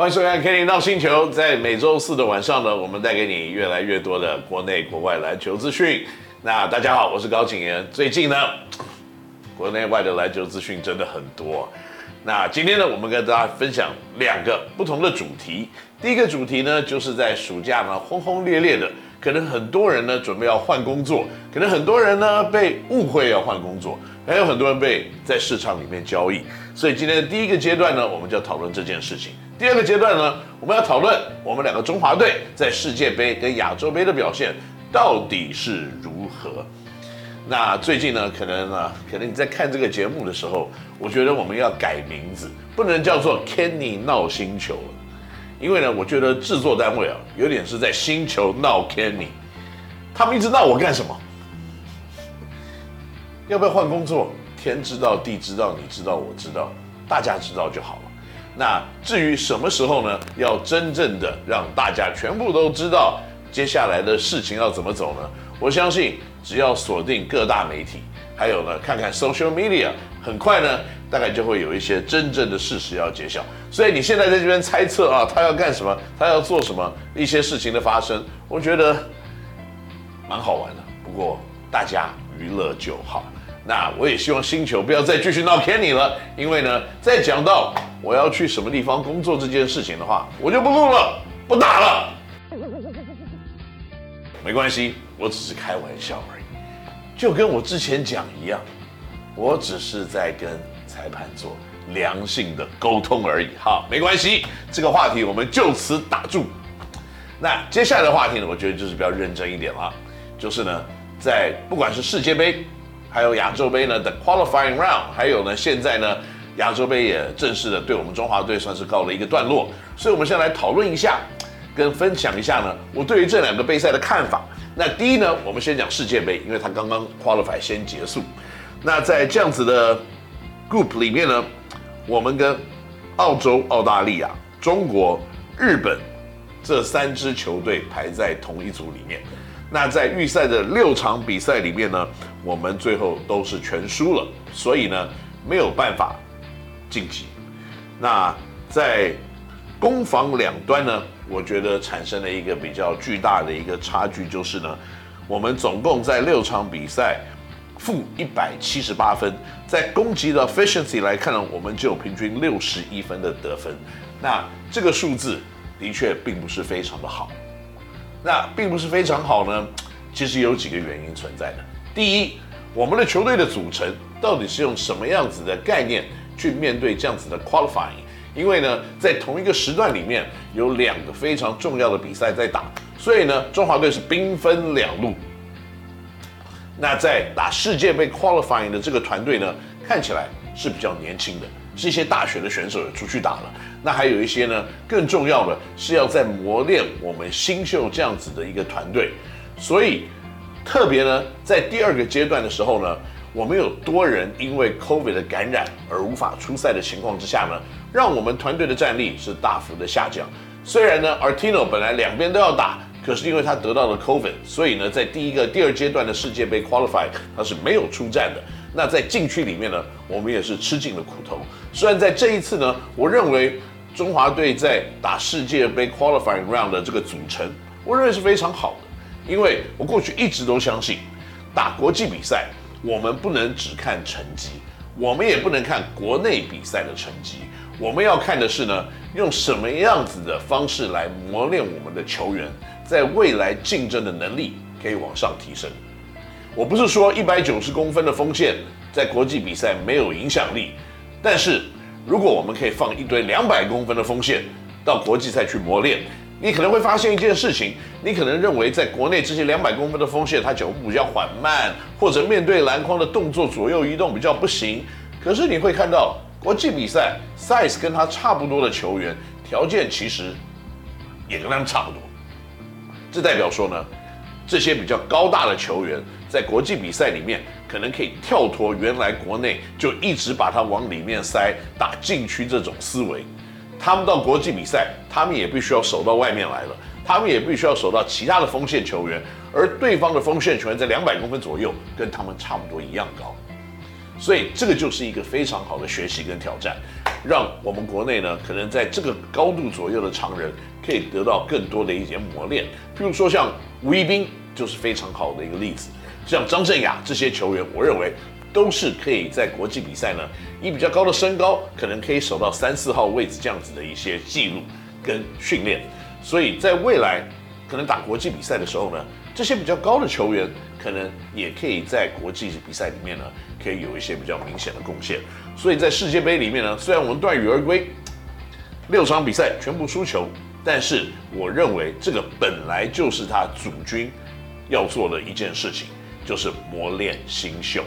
欢迎收看《Kenny NOW 星球》。在每周四的晚上呢，我们带给你越来越多的国内国外篮球资讯。那大家好，我是高景言。最近呢，国内外的篮球资讯真的很多。那今天呢，我们跟大家分享两个不同的主题。第一个主题呢，就是在暑假呢轰轰烈烈的，可能很多人呢准备要换工作，可能很多人呢被误会要换工作，还有很多人被在市场里面交易。所以今天的第一个阶段呢，我们就要讨论这件事情。第二个阶段呢，我们要讨论我们两个中华队在世界杯跟亚洲杯的表现到底是如何。那最近呢，可能呢，可能你在看这个节目的时候，我觉得我们要改名字，不能叫做 Kenny 闹星球了，因为呢，我觉得制作单位啊，有点是在星球闹 Kenny，他们一直闹我干什么？要不要换工作？天知道，地知道，你知道，我知道，大家知道就好了。那至于什么时候呢？要真正的让大家全部都知道接下来的事情要怎么走呢？我相信只要锁定各大媒体，还有呢，看看 social media，很快呢，大概就会有一些真正的事实要揭晓。所以你现在在这边猜测啊，他要干什么？他要做什么？一些事情的发生，我觉得蛮好玩的。不过大家娱乐就好。那我也希望星球不要再继续闹 Kenny 了，因为呢，再讲到我要去什么地方工作这件事情的话，我就不录了，不打了。没关系，我只是开玩笑而已，就跟我之前讲一样，我只是在跟裁判做良性的沟通而已。好，没关系，这个话题我们就此打住。那接下来的话题呢，我觉得就是比较认真一点了，就是呢，在不管是世界杯。还有亚洲杯呢的 qualifying round，还有呢，现在呢，亚洲杯也正式的对我们中华队算是告了一个段落，所以我们先来讨论一下，跟分享一下呢，我对于这两个杯赛的看法。那第一呢，我们先讲世界杯，因为它刚刚 qualify 先结束。那在这样子的 group 里面呢，我们跟澳洲、澳大利亚、中国、日本这三支球队排在同一组里面。那在预赛的六场比赛里面呢，我们最后都是全输了，所以呢，没有办法晋级。那在攻防两端呢，我觉得产生了一个比较巨大的一个差距，就是呢，我们总共在六场比赛负一百七十八分，在攻击的 efficiency 来看呢，我们只有平均六十一分的得分。那这个数字的确并不是非常的好。那并不是非常好呢，其实有几个原因存在的。第一，我们的球队的组成到底是用什么样子的概念去面对这样子的 qualifying？因为呢，在同一个时段里面有两个非常重要的比赛在打，所以呢，中华队是兵分两路。那在打世界杯 qualifying 的这个团队呢，看起来是比较年轻的。是一些大学的选手也出去打了，那还有一些呢，更重要的是要在磨练我们新秀这样子的一个团队，所以特别呢，在第二个阶段的时候呢，我们有多人因为 COVID 的感染而无法出赛的情况之下呢，让我们团队的战力是大幅的下降。虽然呢，Artino 本来两边都要打，可是因为他得到了 COVID，所以呢，在第一个、第二阶段的世界杯 Qualify 他是没有出战的。那在禁区里面呢，我们也是吃尽了苦头。虽然在这一次呢，我认为中华队在打世界杯 qualifying round 的这个组成，我认为是非常好的。因为我过去一直都相信，打国际比赛，我们不能只看成绩，我们也不能看国内比赛的成绩，我们要看的是呢，用什么样子的方式来磨练我们的球员，在未来竞争的能力可以往上提升。我不是说一百九十公分的锋线在国际比赛没有影响力，但是如果我们可以放一堆两百公分的锋线到国际赛去磨练，你可能会发现一件事情，你可能认为在国内这些两百公分的锋线，它脚步比较缓慢，或者面对篮筐的动作左右移动比较不行。可是你会看到国际比赛 size 跟他差不多的球员，条件其实也跟他们差不多，这代表说呢，这些比较高大的球员，在国际比赛里面，可能可以跳脱原来国内就一直把它往里面塞、打禁区这种思维。他们到国际比赛，他们也必须要守到外面来了，他们也必须要守到其他的锋线球员，而对方的锋线球员在两百公分左右，跟他们差不多一样高。所以这个就是一个非常好的学习跟挑战，让我们国内呢，可能在这个高度左右的常人可以得到更多的一些磨练。譬如说像吴一斌就是非常好的一个例子，像张镇雅这些球员，我认为都是可以在国际比赛呢，以比较高的身高，可能可以守到三四号位置这样子的一些记录跟训练。所以在未来可能打国际比赛的时候呢，这些比较高的球员可能也可以在国际比赛里面呢，可以有一些比较明显的贡献。所以在世界杯里面呢，虽然我们断羽而归，六场比赛全部输球，但是我认为这个本来就是他主军要做的一件事情，就是磨练新秀。